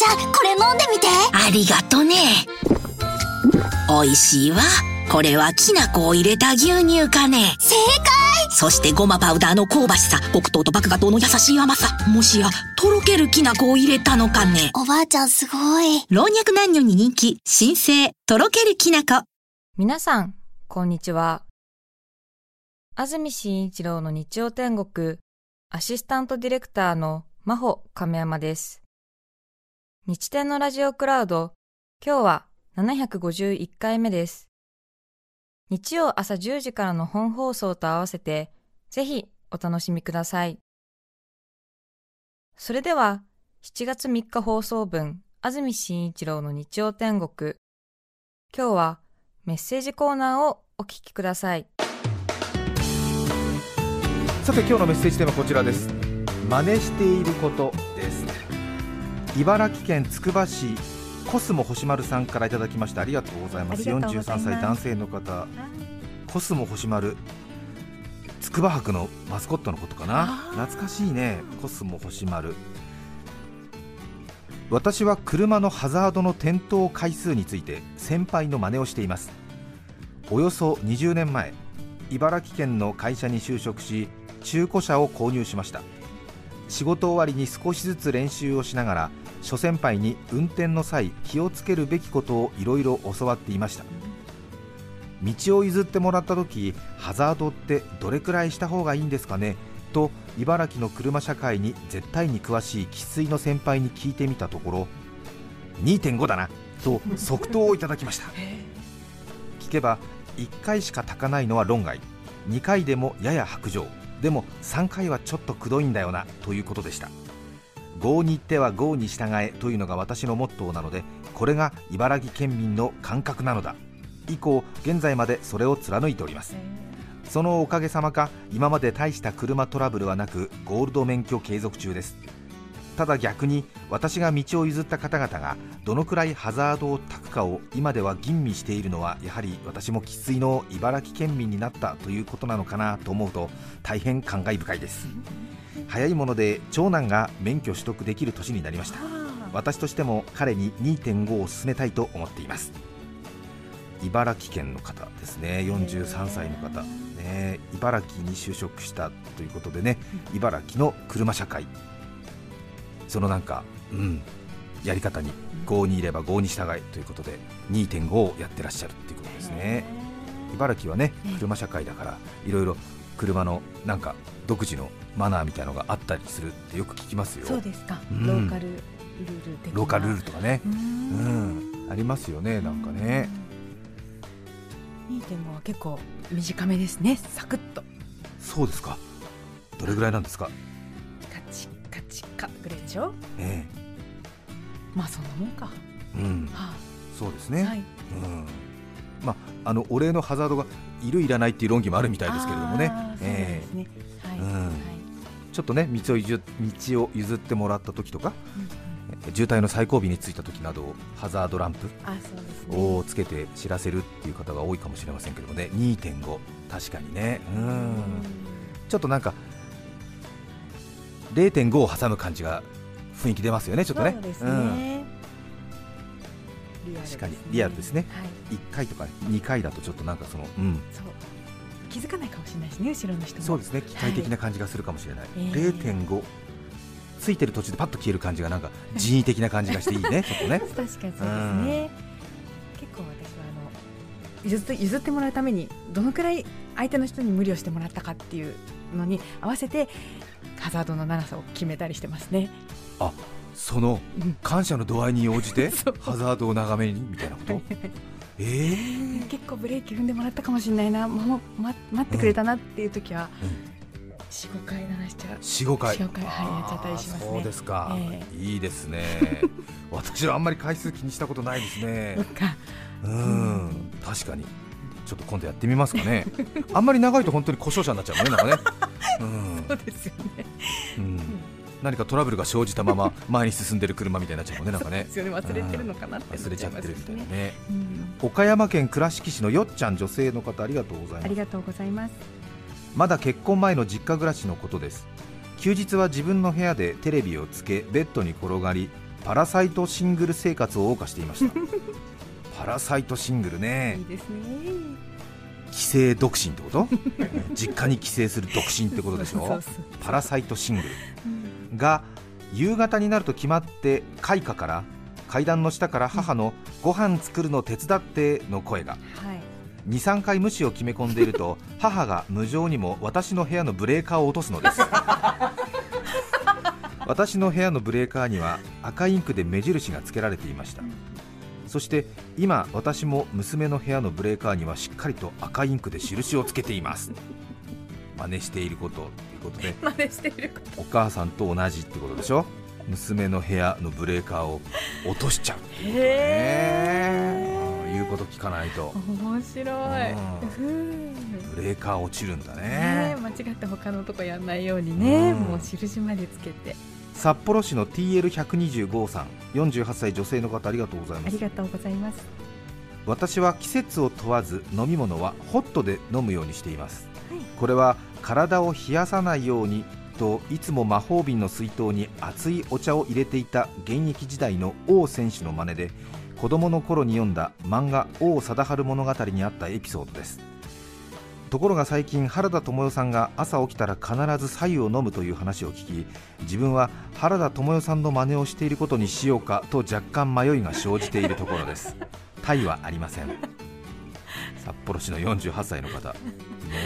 ちゃんこれ飲んでみて。ありがとね。美味しいわ。これはきな粉を入れた牛乳かね。正解。そしてごまパウダーの香ばしさ。黒糖と麦芽糖の優しい甘さ。もしやとろけるきな粉を入れたのかね。おばあちゃんすごい。老若男女に人気。新生とろけるきな粉。皆さん、こんにちは。安住紳一郎の日曜天国、アシスタントディレクターの真帆亀山です。日天のラジオクラウド、今日は751回目です。日曜朝10時からの本放送と合わせて、ぜひお楽しみください。それでは、7月3日放送分、安住紳一郎の日曜天国、今日はメッセージコーナーをお聞きください。さて今日のメッセージテーマはこちらです真似していることです茨城県つくば市コスモ星丸さんからいただきましたありがとうございます。います。43歳男性の方コスモ星丸つくば博のマスコットのことかな。懐かしいねコスモ星丸。私は車のハザードの点灯回数について先輩の真似をしています。およそ20年前茨城県の会社に就職し中古車を購入しました仕事終わりに少しずつ練習をしながら諸先輩に運転の際気をつけるべきことをいろいろ教わっていました。道を譲ってもらった時ハザードってどれくらいした方がいいんですかね？と茨城の車社会に絶対に詳しい生粋の先輩に聞いてみたところ2.5だなと即答をいただきました。聞けば1回しか炊かないのは論外。2回でもやや白状でも3回はちょっとくどいんだよなということでした。郷に行っては郷に従えというのが私のモットーなのでこれが茨城県民の感覚なのだ。以降現在までそれを貫いております。そのおかげさまか今まで大した車トラブルはなくゴールド免許継続中です。ただ逆に私が道を譲った方々がどのくらいハザードを焚くかを今では吟味しているのはやはり私も生粋の茨城県民になったということなのかなと思うと大変感慨深いです。早いもので長男が免許取得できる年になりました。私としても彼に2.5を進めたいと思っています。茨城県の方ですね。43歳の方。ね。茨城に就職したということでね。茨城の車社会。そのなんか、うん、やり方に5にいれば5に従えということで2.5をやってらっしゃるっていうことですね。茨城はね車社会だからいろいろ車のなんか独自のマナーみたいのがあったりするってよく聞きますよ。そうですか、うん。ローカルルールローカルルールとかね。うん。ありますよねなんかね。2.5は結構短めですね。サクッと。そうですか。どれぐらいなんですか？カチカぐらいでしょねまあそんなもんか。えうん。はそうですね、いはい。うん。まああのお礼のハザードがいるいらないっていう論議もあるみたいですけれどもね。えですね。はい。うん。はい。えちょっとね道を譲道を譲ってもらった時とかうんうん。え渋滞の最後尾に着いた時などハザードランプをつけて知らせるっていう方が多いかもしれませんけどもね。2.5確かにね。うん。ちょっとなんか0.5を挟む感じが雰囲気出ますよねちょっとね。そうですうん。ねリアルですね。確かにリアルですね。はい。1回とか2回だとちょっとなんかそのうん。そう。気づかないかもしれないですね後ろの人も。そうですね。機械的な感じがするかもしれない、ええ0.5ついてる途中でパッと消える感じがなんか 人為的な感じがしていいねちょっとね。確かにそうですね。結構私はあの譲って譲ってもらうためにどのくらい相手の人に無理をしてもらったかっていうのに合わせてハザードの長さを決めたりしてますね。あそのうん。感謝の度合いに応じて ハザードを長めにみたいなこと？ええ結構ブレーキ踏んでもらったかもしれないな。もう、ま、待ってくれたなっていう時は、45回鳴らしちゃう。45回。45回はいやっちゃったりしますね。そうですか、えいいですね。私はあんまり回数気にしたことないですね。うん。確かに。ちょっと今度やってみますかね。あんまり長いと本当に故障車になっちゃうねなんかね。うん そうですよね。うん。何かトラブルが生じたまま 前に進んでる車みたいになっちゃうもんねなんかね。忘れてるのかなって忘れちゃってるみたいなね。うん。岡山県倉敷市のよっちゃん女性の方ありがとうございます。ありがとうございます。まだ結婚前の実家暮らしのことです。休日は自分の部屋でテレビをつけベッドに転がりパラサイトシングル生活を謳歌していました。パラサイトシングルね。いいですね帰省独身ってこと？実家に帰省する独身ってことでしょ？パラサイトシングルが夕方になると決まって開花から階段の下から母のご飯作るの手伝っての声が。はい。23回無視を決め込んでいると 母が無情にも私の部屋のブレーカーを落とすのです。私の部屋のブレーカーには赤インクで目印がつけられていましたそして今私も娘の部屋のブレーカーにはしっかりと赤インクで印をつけています。真似していることということで 真似しているこお母さんと同じってことでしょ？娘の部屋のブレーカーを落としちゃうっていうことね。うん言うこと聞かないと。面白い。うん。ブレーカー落ちるんだね。ね間違って他のとこやんないようにね、うん。もう印までつけて札幌市の TL125 さん48歳女性の方ありがとうございます。ありがとうございます。私は季節を問わず飲み物はホットで飲むようにしています、はい。これは体を冷やさないようにといつも魔法瓶の水筒に熱いお茶を入れていた現役時代の王選手の真似で子供の頃に読んだ漫画「王貞治物語」にあったエピソードですところが最近原田知世さんが朝起きたら必ず白湯を飲むという話を聞き自分は原田知世さんの真似をしていることにしようかと若干迷いが生じているところです。タイはありません。札幌市の48歳の方。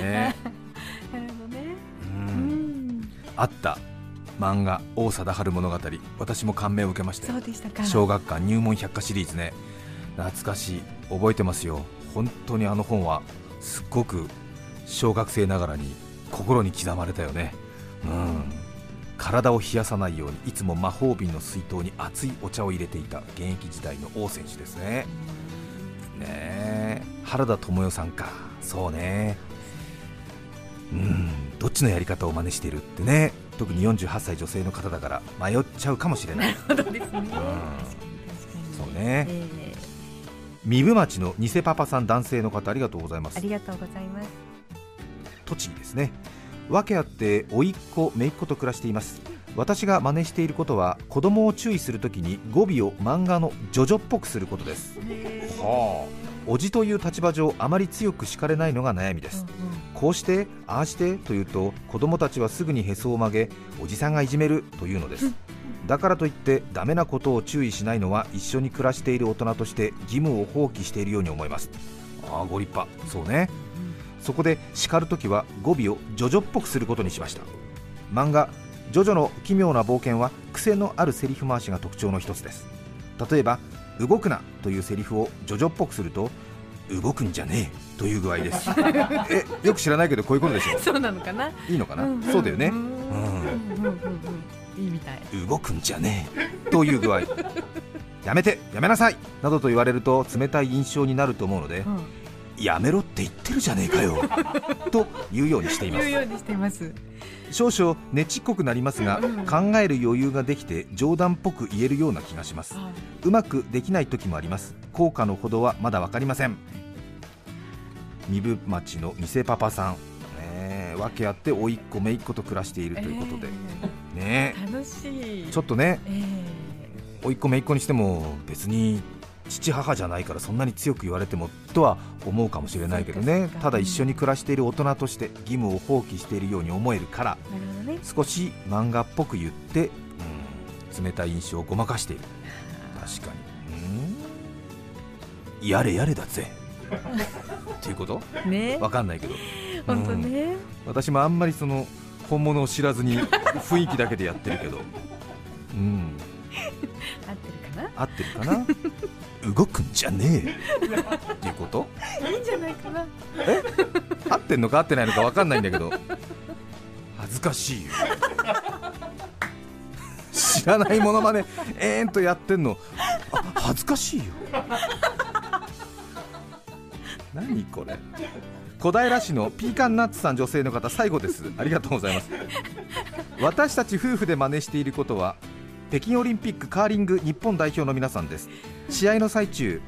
ね なるほどね。ううんん。あった漫画「王貞治物語」私も感銘を受けましたよ。そうでしたか。小学館入門百科シリーズね。懐かしい。覚えてますよ。本当にあの本はすっごく小学生ながらに心に刻まれたよね。うん。体を冷やさないようにいつも魔法瓶の水筒に熱いお茶を入れていた現役時代の王選手ですね。ねえ。原田知世さんか。そうね。うん。どっちのやり方を真似しているってね。特に48歳女性の方だから迷っちゃうかもしれない。そうですね。確かに確かにそうね。え三部町の偽パパさん男性の方ありがとうございます。ーありがとうございます栃木ですね。訳あって甥っ子姪っ子と暮らしています。私が真似していることは子供を注意するときに語尾を漫画のジョジョっぽくすることです。はあ。おじという立場上あまり強く叱れないのが悩みです。こうしてああしてと言うと子供たちはすぐにへそを曲げおじさんがいじめるというのです。だからといってダメなことを注意しないのは一緒に暮らしている大人として義務を放棄しているように思います。ああご立派。そうねそこで叱るときは語尾をジョジョっぽくすることにしました。漫画「ジョジョの奇妙な冒険」は癖のあるセリフ回しが特徴の一つです。例えば「動くな」というセリフをジョジョっぽくすると「動くんじゃねえ」という具合です。えよく知らないけどこういうことでしょそうなのかな？いいのかな、んん。そうだよね。んうん。うんうんうんいいみたい。動くんじゃねえという具合。やめてやめなさい！などと言われると冷たい印象になると思うのでうんやめろって言ってるじゃねえかよ。と言うようにしています。言うようにしています。少々ねちっこくなりますが、うん考える余裕ができて冗談っぽく言えるような気がします。うまくできない時もあります。効果のほどはまだ分かりません。三部町の偽パパさん、訳あって甥っ子姪っ子と暮らしているということで、ねえ。ー楽しい。えちょっとねえ甥っ子姪っ子にしても別に父母じゃないからそんなに強く言われてもとは思うかもしれないけどね。ただ一緒に暮らしている大人として義務を放棄しているように思えるから少し漫画っぽく言って、うん、冷たい印象をごまかしている。確かに。うん。やれやれだぜ。っていうこと？ね。わかんないけど。本当ね。私もあんまりその本物を知らずに雰囲気だけでやってるけど。うん合ってるかな？動くんじゃねえ。っていうこと？いいんじゃないかな。合ってんのか？合ってないのか分かんないんだけど。恥ずかしいよ。知らないものまねえーんとやってんの。あ恥ずかしいよ。何これ？小平市のピーカンナッツさん女性の方最後です。ありがとうございます。私たち夫婦で真似していることは北京オリンピックカーリング日本代表の皆さんです。試合の最中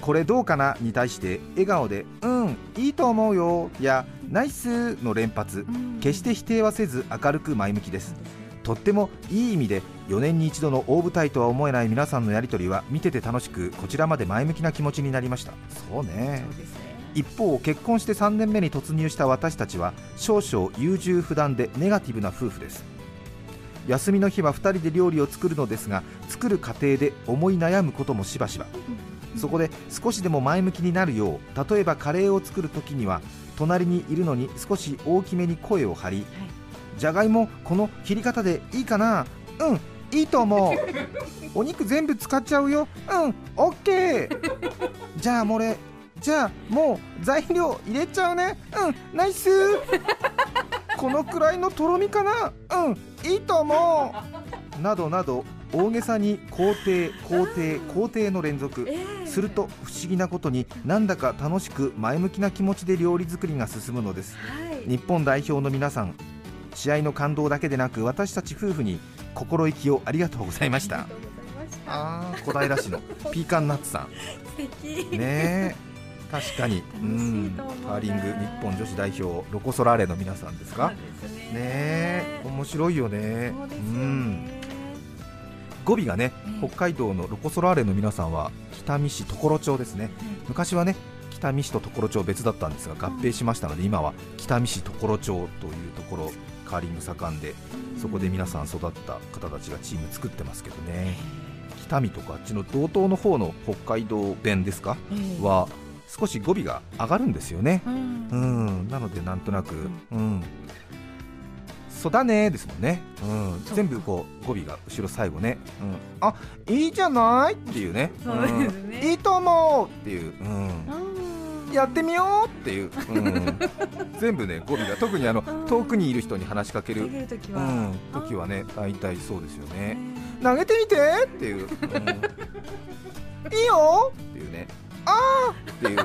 これどうかな？に対して笑顔でうんいいと思うよやナイスの連発。決して否定はせず明るく前向きです。とってもいい意味で4年に一度の大舞台とは思えない皆さんのやり取りは見てて楽しくこちらまで前向きな気持ちになりました。そうね。そうね。一方結婚して3年目に突入した私たちは少々優柔不断でネガティブな夫婦です休みの日は2人で料理を作るのですが作る過程で思い悩むこともしばしば。そこで少しでも前向きになるよう例えばカレーを作るときには隣にいるのに少し大きめに声を張り、じゃがいもこの切り方でいいかな？うんいいと思う。お肉全部使っちゃうよ？うんオッケー。じゃあもれじゃあもう材料入れちゃうね？うんナイス。このくらいのとろみかな？うんいいと思うなどなど大げさに肯定肯定肯定の連続。すると不思議なことになんだか楽しく前向きな気持ちで料理作りが進むのです。はい。日本代表の皆さん試合の感動だけでなく私たち夫婦に心意気をありがとうございました。ああー小平市の ピーカンナッツさ素敵。んねえ。確かに。うん。カーリング日本女子代表ロコ・ソラーレの皆さんですか？ねね。え面白いよね。そうですよん。ね語尾がねええ。北海道のロコ・ソラーレの皆さんは北見市常呂町ですね。昔はね北見市と常呂町別だったんですが合併しましたので今は北見市常呂町というところカーリング盛んでそこで皆さん育った方たちがチーム作ってますけどね。北見とかあっちの道東の方の北海道弁ですか？ええ。は少し語尾が上がるんですよね。うん。うん。なのでなんとなくうんそうだねですもんね、うん、全部こう語尾が後ろ最後ね、うん、あいいじゃない？っていうね。そうですね。ん。いいと思うっていう、うん、うんやってみようっていう、うん、全部ね語尾が。特にあのうん。遠くにいる人に話しかける、時は。うん、時はね大体そうですよえね。え投げてみてっていう、うん、いいよっていうね。あーっていう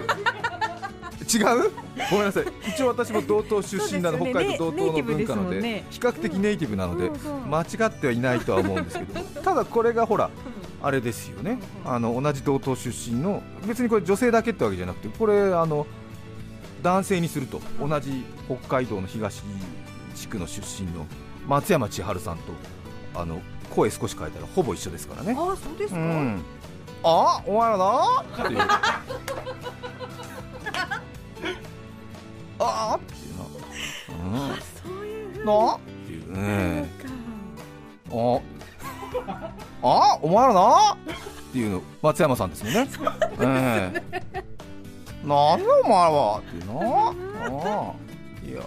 違う？ごめんなさい。一応私も道東出身なの、ね北海道道東の文化なのでね。比較的ネイティブなので、間違ってはいないとは思うんですけど。ただこれがほらあれですよね。あの同じ道東出身の別にこれ女性だけってわけじゃなくてこれあの男性にすると同じ北海道の東地区の出身の松山千春さんとあの声少し変えたらほぼ一緒ですからね。ああそうですか、うん、あお前らなっていうあっていうな、あそういうふううん、に。なっていうね。あ。あお前らな。っていうの松山さんですもんね。ええ。なんでお前は。っていうなああ。いや。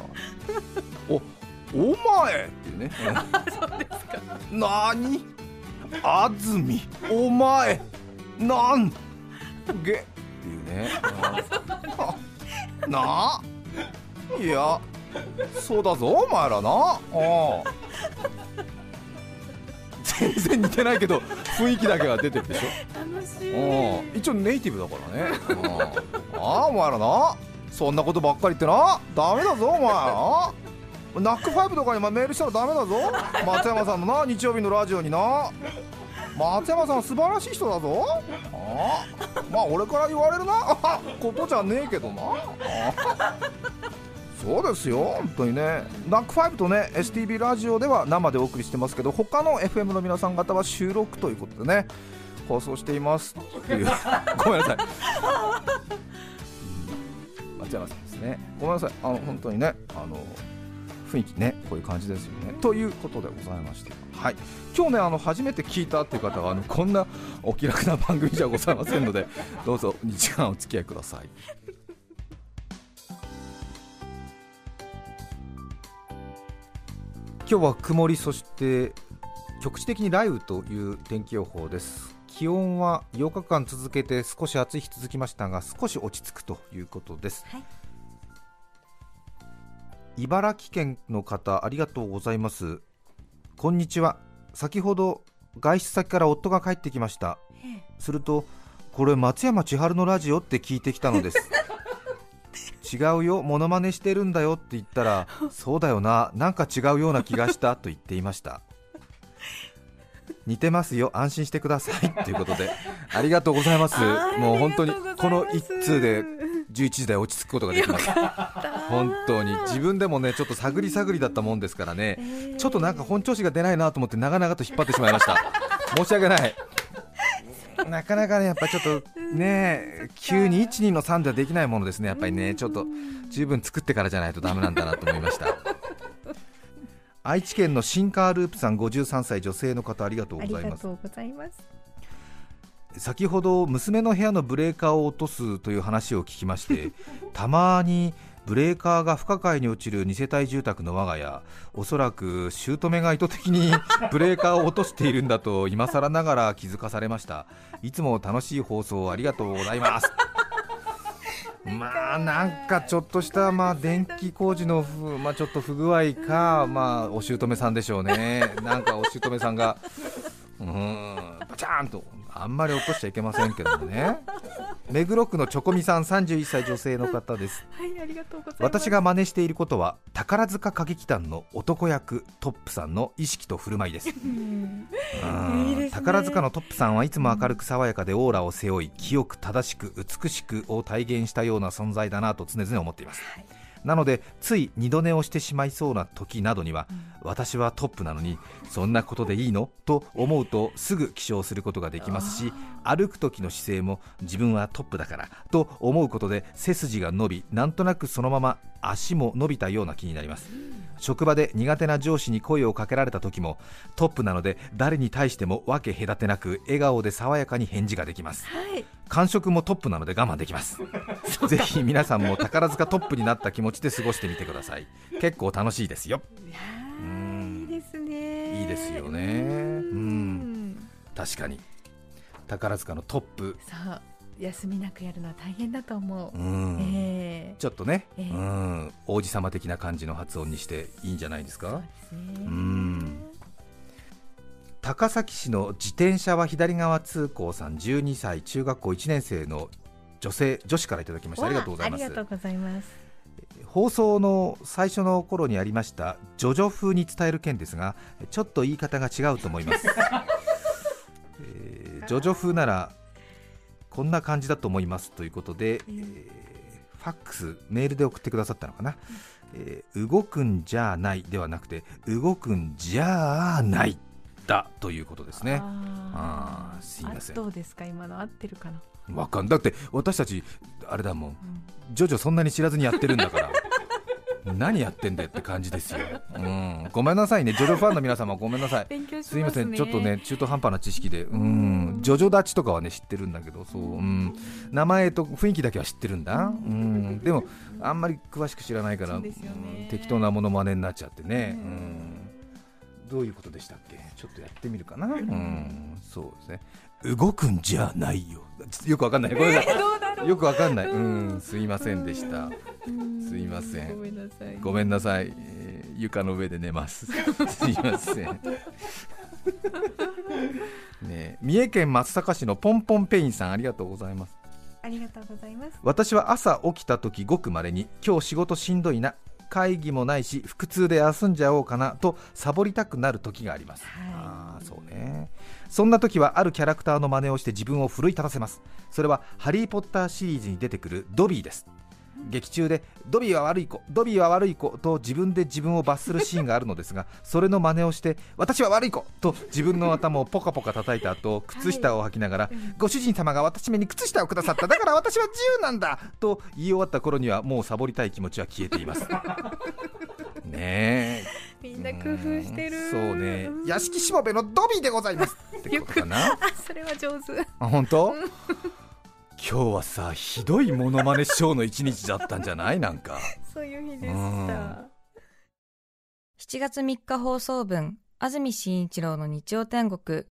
おお前っていうね。そうですか。何？安住。お前。なん？げ。っていうね。うん な？あいやそうだぞお前らな。全然似てないけど雰囲気だけは出てるでし楽しい。ょうん。一応ネイティブだからね。うん。ああお前らな。そんなことばっかり言ってな。ダメだぞお前。なナックファイブとかにメールしたらダメだぞ。松山さんのな。日曜日のラジオにな。松山さんは素晴らしい人だぞ。ああまあ俺から言われるな。あ ことじゃねえけどな。あそうですよ本当にね。ナックファイブとね STB ラジオでは生でお送りしてますけど他の FM の皆さん方は収録ということでね放送していますっていう。ごめんなさい。うん松山さんですね。ごめんなさい。あの本当にねあの雰囲気ねこういう感じですよね。ということでございまして。はい。今日ねあの初めて聞いたっていう方はあのこんなお気楽な番組じゃございませんのでどうぞ2時間お付き合いください今日は曇りそして局地的に雷雨という天気予報です。気温は8日間続けて少し暑い日続きましたが少し落ち着くということです、はい。茨城県の方ありがとうございます。こんにちは。先ほど外出先から夫が帰ってきました。するとこれ松山千春のラジオって聞いてきたのです違うよモノマネしてるんだよって言ったらそうだよななんか違うような気がしたと言っていました。似てますよ安心してくださいということで。ありがとうございます。もう本当にこの一通で11時台落ち着くことができます本当に。自分でもねちょっと探り探りだったもんですからね、ちょっとなんか本調子が出ないなと思って長々と引っ張ってしまいました。申し訳ないなかなかねやっぱちょっとね急に12の3ではできないものですねやっぱりね。ちょっと十分作ってからじゃないとダメなんだなと思いました。愛知県のシンカーループさん53歳女性の方ありがとうございます。とうございます先ほど娘の部屋のブレーカーを落とすという話を聞きまして たまにブレーカーが不可解に落ちる2世帯住宅の我が家おそらく姑が意図的に ブレーカーを落としているんだと今更ながら気づかされました。いつも楽しい放送ありがとうございます。まあなんかちょっとしたまあ電気工事の不、まあ、ちょっと不具合か、まあ、お姑さんでしょうね、なんかお姑さんが、うーん、バチャーンとあんまり落としちゃいけませんけどもね。目黒区のチョコミさん31歳女性の方です。はいありがとうございます。私が真似していることは宝塚歌劇団の男役トップさんの意識と振る舞いです。いいですね。宝塚のトップさんはいつも明るく爽やかでオーラを背負い清く正しく美しくを体現したような存在だなと常々思っています、なのでつい二度寝をしてしまいそうな時などには、私はトップなのにそんなことでいいの？と思うとすぐ起床することができますし歩く時の姿勢も自分はトップだからと思うことで背筋が伸びなんとなくそのまま足も伸びたような気になります、職場で苦手な上司に声をかけられた時もトップなので誰に対しても分け隔てなく笑顔で爽やかに返事ができます。はい感触もトップなので我慢できます。ぜひ皆さんも宝塚トップになった気持ちで過ごしてみてください。結構楽しいですよ。いいいですね。いいですよね。うん。確かに。宝塚のトップ。そう。休みなくやるのは大変だと思う、うん、ええ。ちょっとね、ええ。うん、王子様的な感じの発音にしていいんじゃないですそうかですね。うん高崎市の自転車は左側通行さん12歳中学校1年生の女性女子からいただきました。ありがとうございます。わあありがとうございます。放送の最初の頃にありましたジョジョ風に伝える件ですがちょっと言い方が違うと思います、えージョジョ風ならこんな感じだと思いますということで、えー。ファックスメールで送ってくださったのかな、えー動くんじゃないではなくて動くんじゃないだということですね。ああーすいません。どうですか？今の合ってるかな、わかんだって私たちあれだもん。うん。ジョジョそんなに知らずにやってるんだから。何やってんだよって感じですよ、うん、ごめんなさいね。ジョジョファンの皆様ごめんなさい。す、いません。ちょっとね中途半端な知識で。うん。ジョジョ立ちとかはね知ってるんだけどそう、うん、名前と雰囲気だけは知ってるんだ、うん、でもあんまり詳しく知らないから、ね。うん。適当なものまねになっちゃってね、うん、どういうことでしたっけ？ちょっとやってみるかな、うん、そうですね。動くんじゃないよ。よくわかんない。ごめんなさい。よくわかんない。うん、すいませんでした。うん。すいません。ごめんなさい。ごめんなさい。えー床の上で寝ます。すいません。ねえ三重県松阪市のポンポンペインさんありがとうございます。ありがとうございます。私は朝起きた時ごくまれに今日仕事しんどいな会議もないし腹痛で休んじゃおうかなとサボりたくなる時があります、はい。ああそうね。そんな時はあるキャラクターの真似をして自分を奮い立たせます。それはハリー・ポッターシリーズに出てくるドビーです劇中でドビーは悪い子ドビーは悪い子と自分で自分を罰するシーンがあるのですが それの真似をして私は悪い子と自分の頭をポカポカ叩いた後靴下を履きながら、ご主人様が私めに靴下をくださった。だから私は自由なんだと言い終わった頃にはもうサボりたい気持ちは消えています。ねえ。みんな工夫してる。そうね。ん。屋敷しもべのドビーでございますってことかな。あそれは上手。あ本当？今日はさひどいモノマネショーの一日だったんじゃない？なんか。そういう日でうん。した7月3日放送分、安住紳一郎の日曜天国。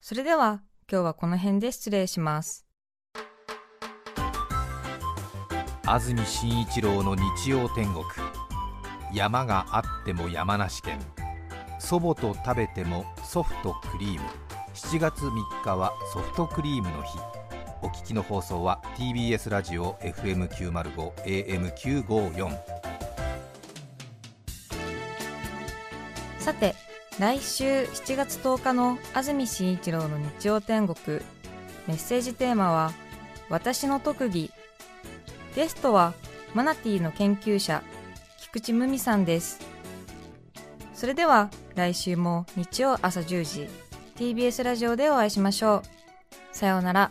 それでは、今日はこの辺で失礼します。安住紳一郎の日曜天国。山があっても山梨県。祖母と食べてもソフトクリーム。7月3日はソフトクリームの日お聞きの放送は TBS ラジオ FM905 AM954 さて、来週7月10日の安住紳一郎の日曜天国。メッセージテーマは、私の特技。ゲストはマナティの研究者菊池無美さんですそれでは来週も日曜朝10時 TBS ラジオでお会いしましょうさようなら